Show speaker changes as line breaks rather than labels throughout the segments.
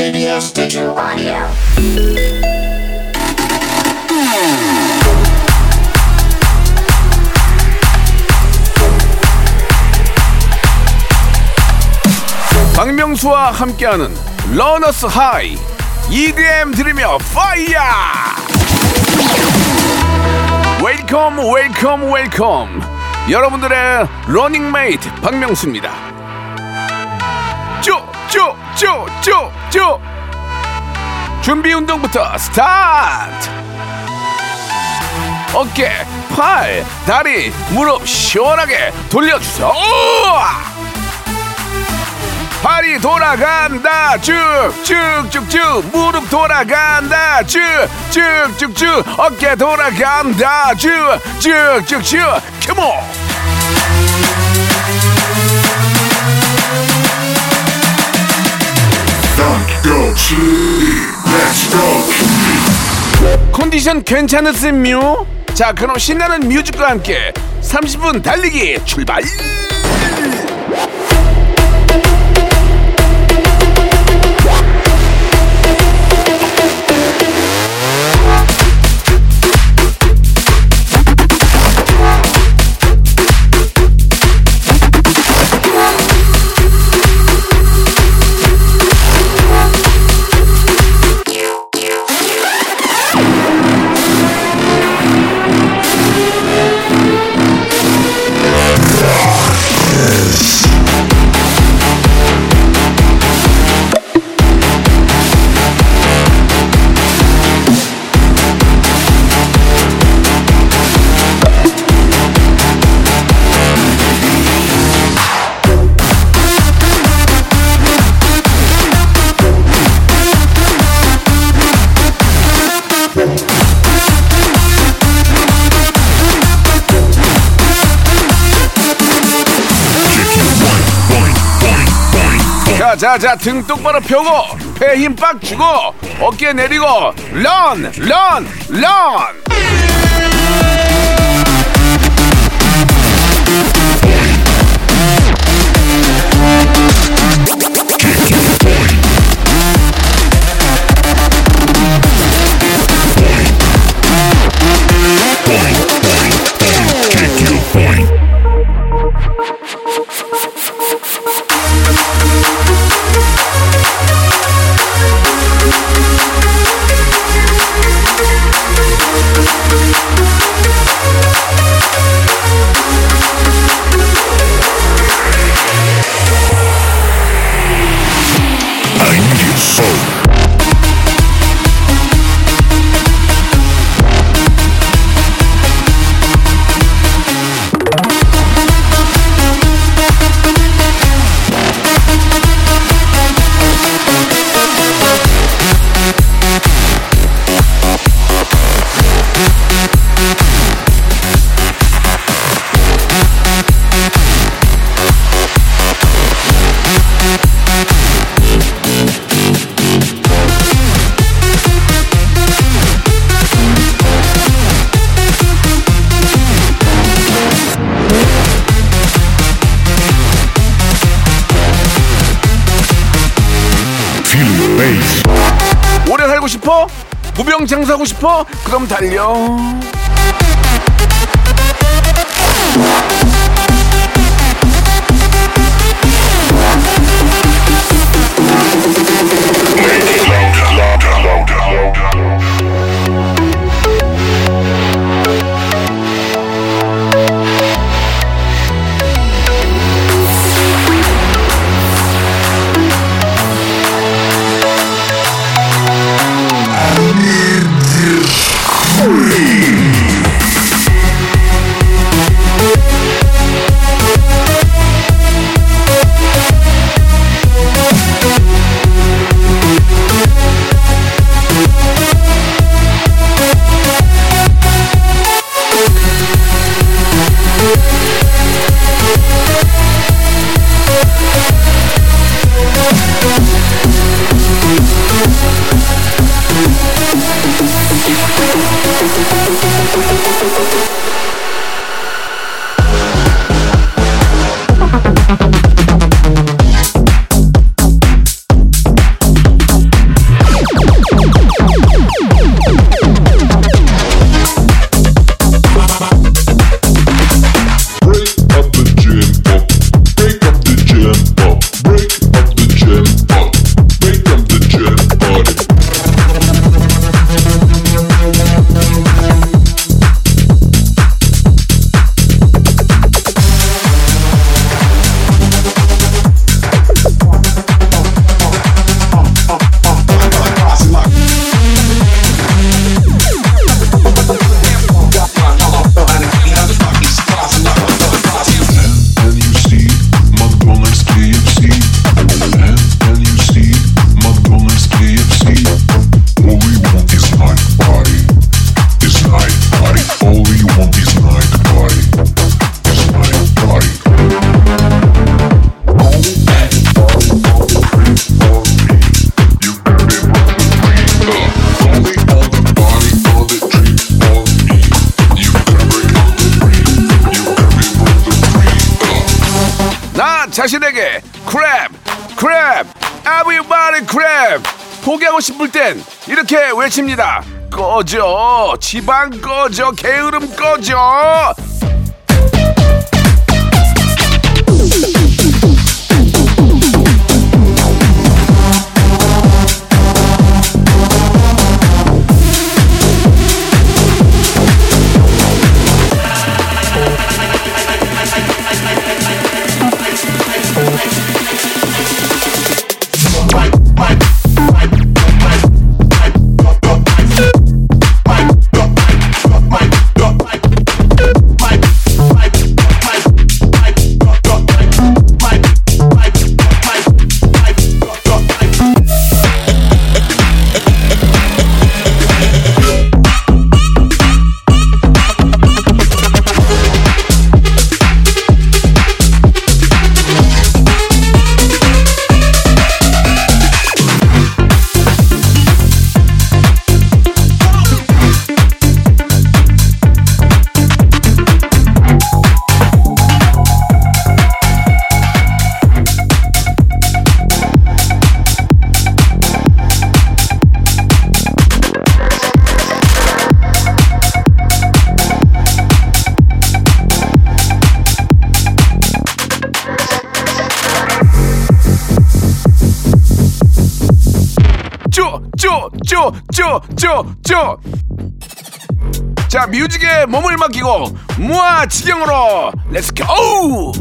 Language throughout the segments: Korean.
TBS Digital Audio.
박명수와 함께하는 Runner's High. EDM 들으며 fire! Welcome welcome welcome. 여러분들의 러닝메이트 박명수입니다. 쪼쪼쪼쪼 쪼 준비 운동부터 스타트. 어깨 팔 다리 무릎 시원하게 돌려주세요! 팔이 돌아간다. 쭉쭉쭉쭉쭉 무릎 돌아간다. 쭉쭉쭉쭉. 어깨 돌아간다. 쭉쭉쭉쭉. 컴온 컨디션 괜찮으세요? 자 그럼 신나는 뮤직과 함께 30분 달리기 출발 자자자 등 똑바로 펴고 배 힘 빡 주고 어깨 내리고 런 런, 런. 무병장수하고 싶어? 그럼 달려. 포기하고 싶을 땐 이렇게 외칩니다. 꺼져. 지방 꺼져. 게으름 꺼져 쪼쪼쪼쪼쪼 자 뮤직에 몸을 맡기고 무아 지경으로 렛츠 고!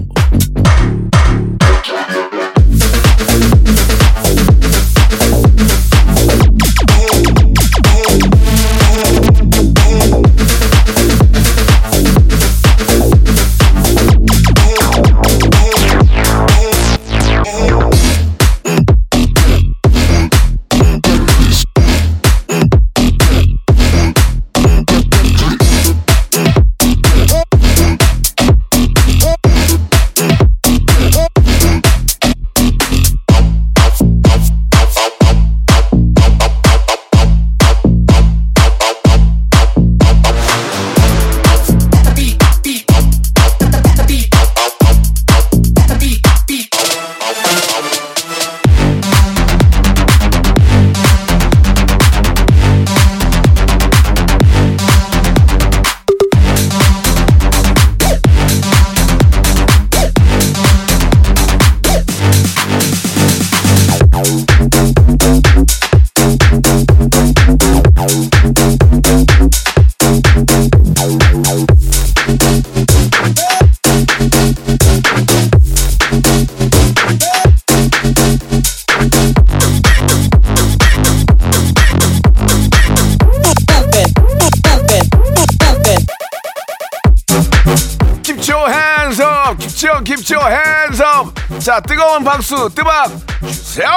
자 뜨거운 박수 뜨박 주세요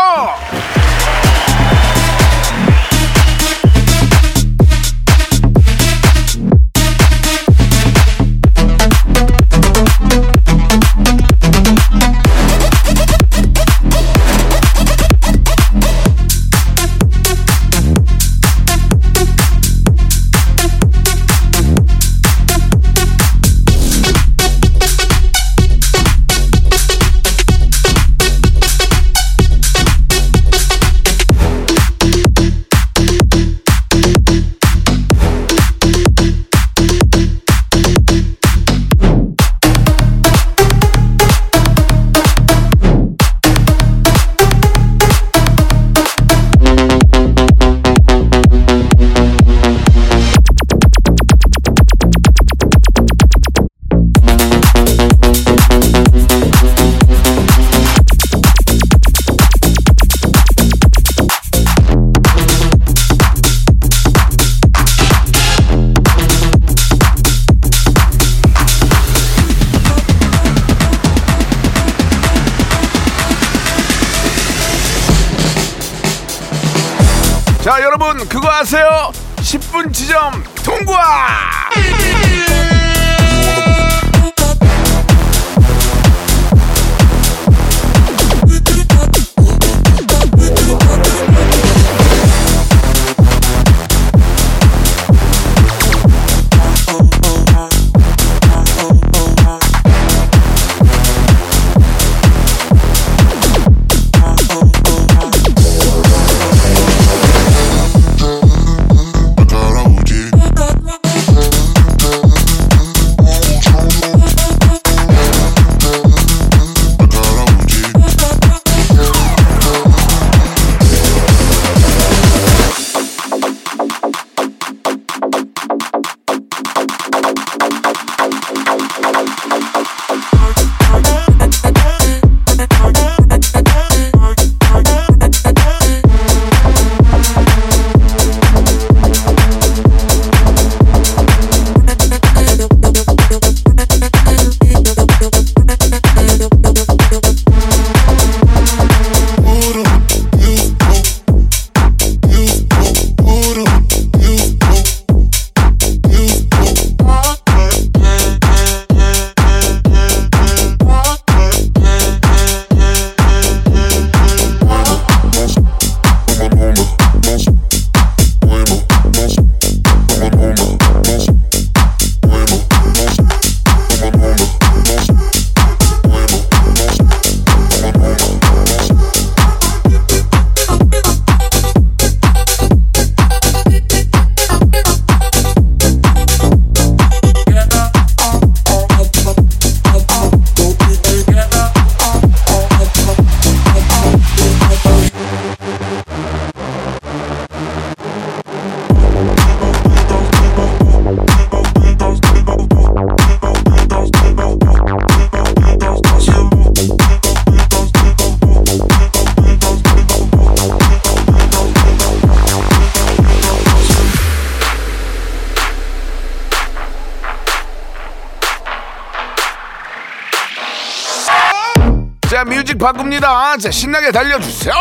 자 여러분 그거 아세요? 10분 지점 통과 바꿉니다. 자, 신나게 달려주세요.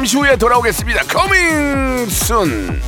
잠시 후에 돌아오겠습니다. 커밍 순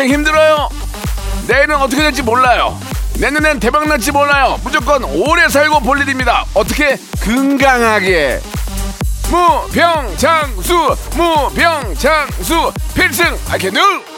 인생 힘들어요? 내일은 어떻게 될지 몰라요. 내년엔 대박 날지 몰라요. 무조건 오래 살고 볼 일입니다. 어떻게? 건강하게. 무병장수 무병장수 필승! 아이캔 do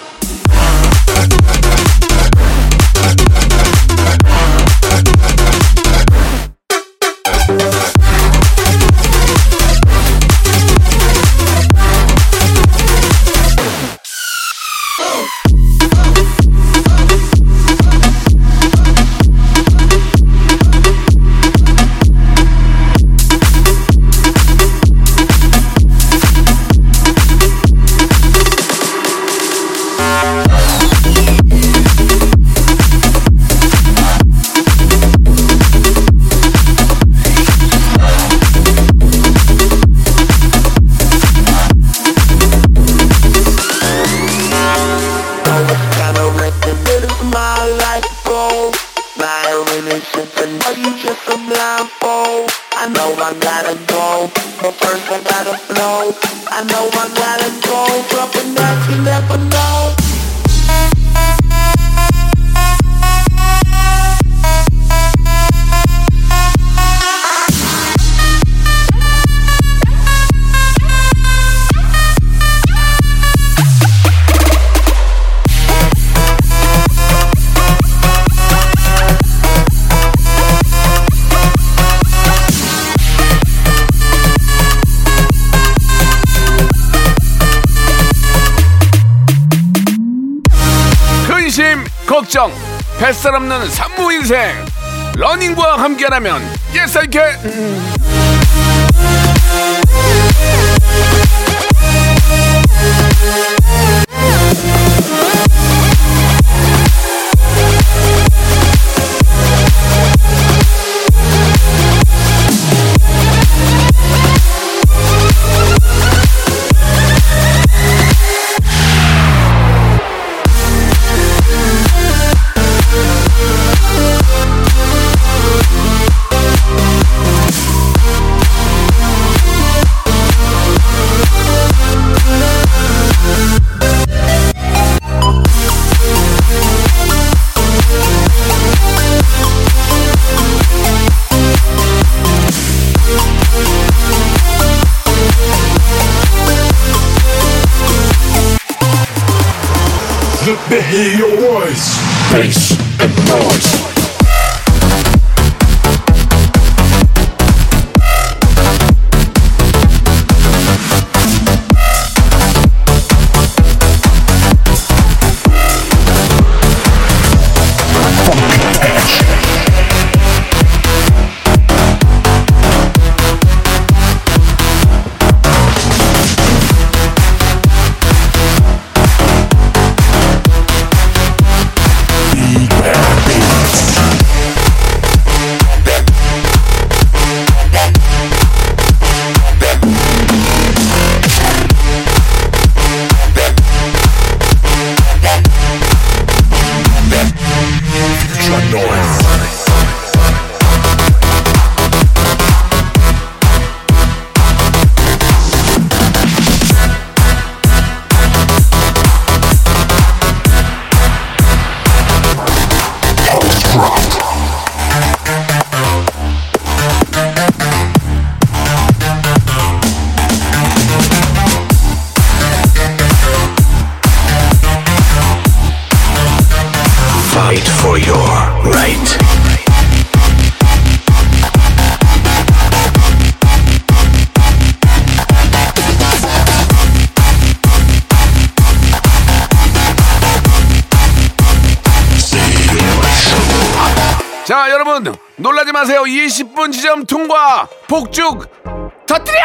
걱정 뱃살 없는 산무 인생. 러닝과 함께라면 can
Me hear your voice. Bass and noise.
20분 지점 통과 복죽 터뜨려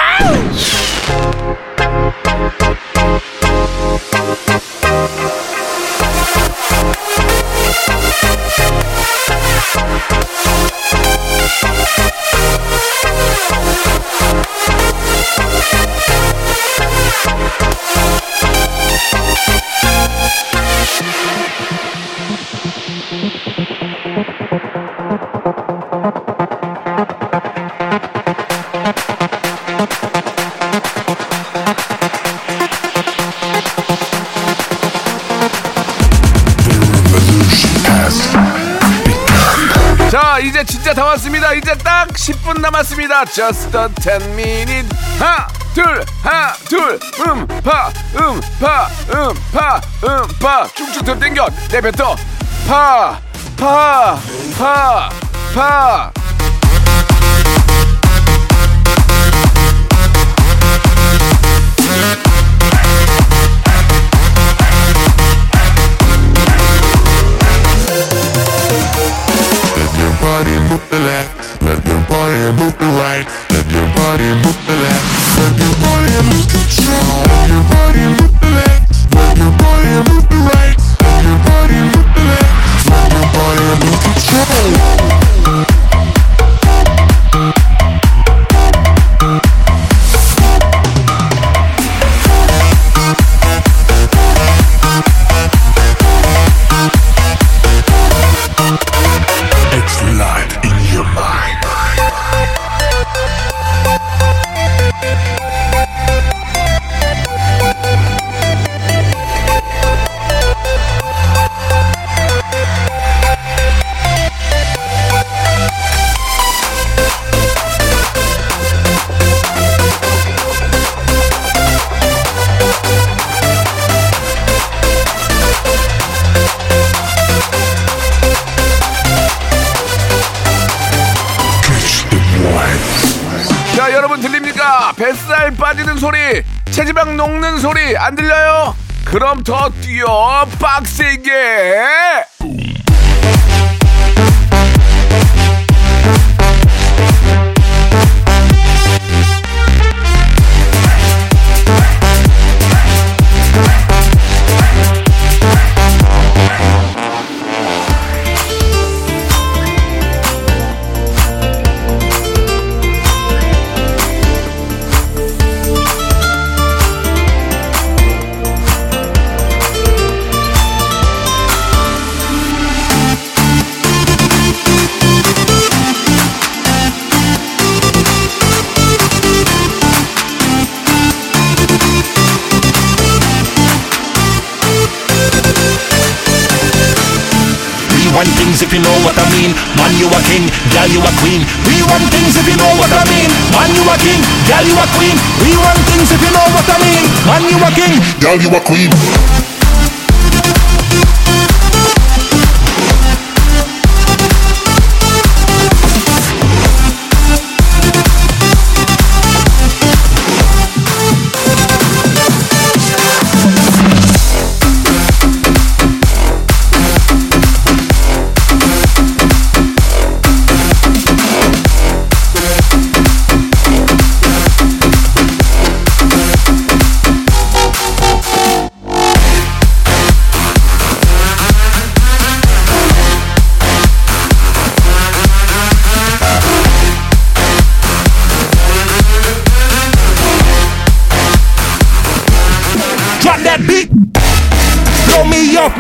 10분 남았습니다. Just a 10 minute. 하나 둘 하나 둘. 음 파 음 파 음 파 음 파. 쭉쭉 더 땡겨. 내뱉어. 파 파 파 파 뱃살 빠지는 소리 체지방 녹는 소리 안 들려요? 그럼 더 뛰어 빡세게
things if you know what I mean. Man, you a king, gal, you a queen. We run things if you know what I mean. Man, you a king, gal, you a queen. We run things if you know what I mean. Man, you a king.
Girl, you a queen.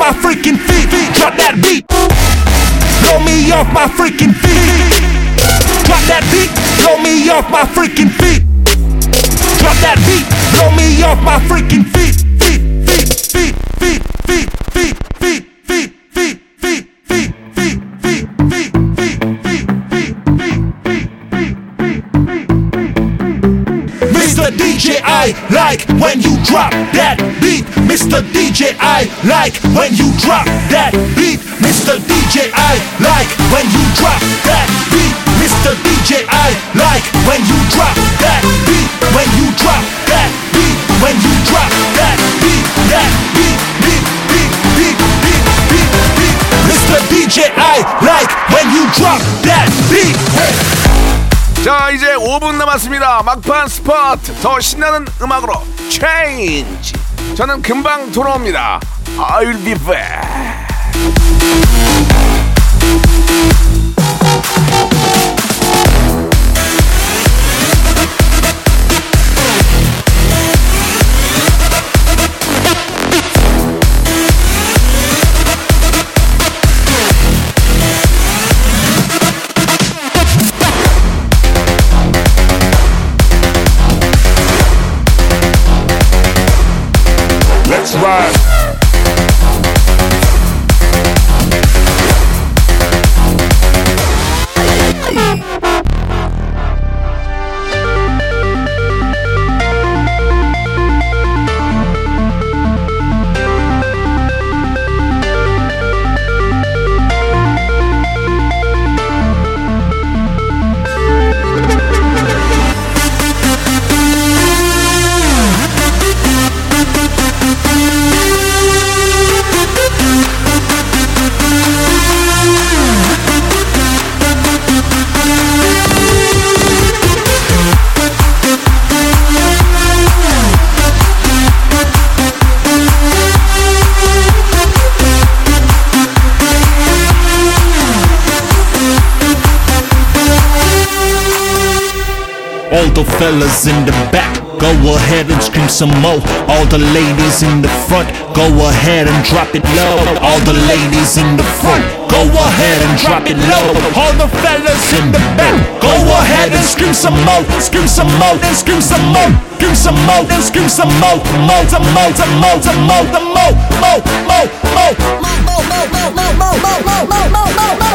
My freaking feet. Drop that beat. Blow me off my freaking feet. Drop that beat. Blow me off my freaking feet. Drop that beat. Blow me off my freaking feet. DJ, I like when you drop that beat. Mr. DJ, I like when you drop that beat. Mr. DJ, I like when you drop that beat. Mr. DJ, I like when you drop that beat. When you drop that beat. When you drop that beat. That beat, beat, beat, beat, beat, beat, beat. Mr. DJ, I like when you drop that beat. Hey.
자 이제 5분 남았습니다. 막판 스포트 더 신나는 음악으로 체인지 저는 금방 돌아옵니다. I'll be back
work. Fellas in the back, go ahead and scream some more. All the ladies in the front, go ahead and drop it low. All the ladies in the front, go ahead and drop it low. All the fellas in the back, go ahead and scream some more. Scream some more, and scream some more. Scream some more, and scream some more. More, some more, some more, some more, some more, more, more, more.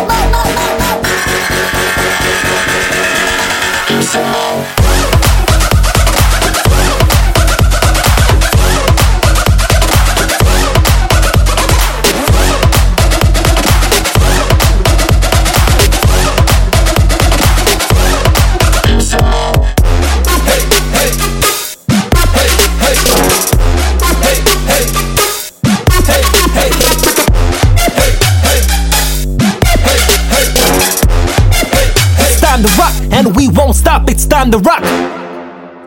It's time to rock.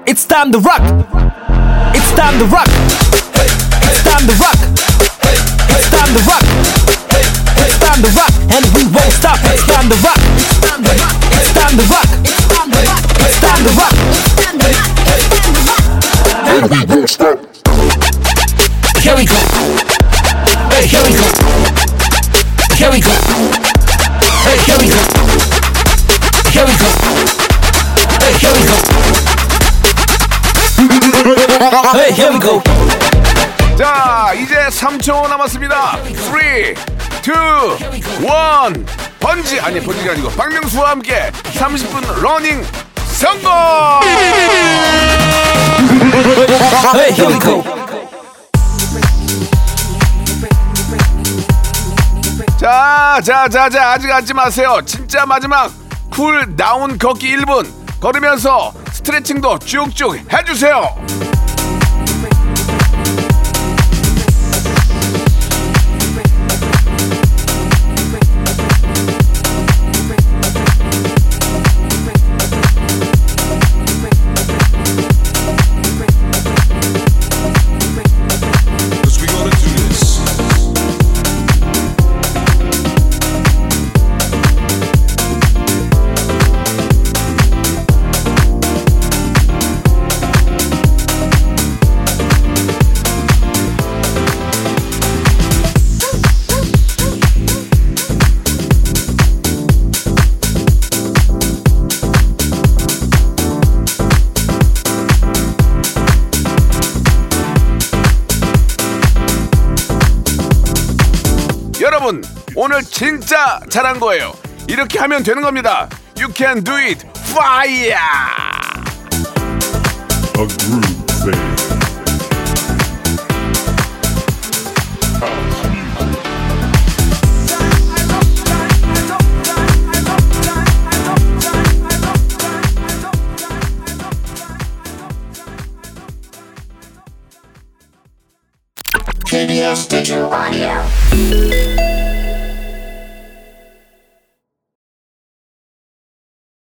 It's time to rock. It's time to rock. It's time to rock. It's time to rock. It's time to rock, and we won't stop. It's time to rock. It's time to rock. It's time to rock.
And we won't stop.
Here we go. Hey, here we go. Here we go. Hey, here we go. Here we go. Hey, here we go.
자 이제 3초 남았습니다 3 2 투, 원. 번지 아니 번지가 아니고 박명수와 함께 30분 러닝 성공.
Hey, here we go.
자, 자, 자, 자, 아직 앉지 마세요. 진짜 마지막 쿨 다운 걷기 1분 걸으면서 스트레칭도 쭉쭉 해주세요. 오늘 진짜 잘한 거예요. 이렇게 하면 되는 겁니다. You can do it. Fire!
A.
KBS Digital Audio.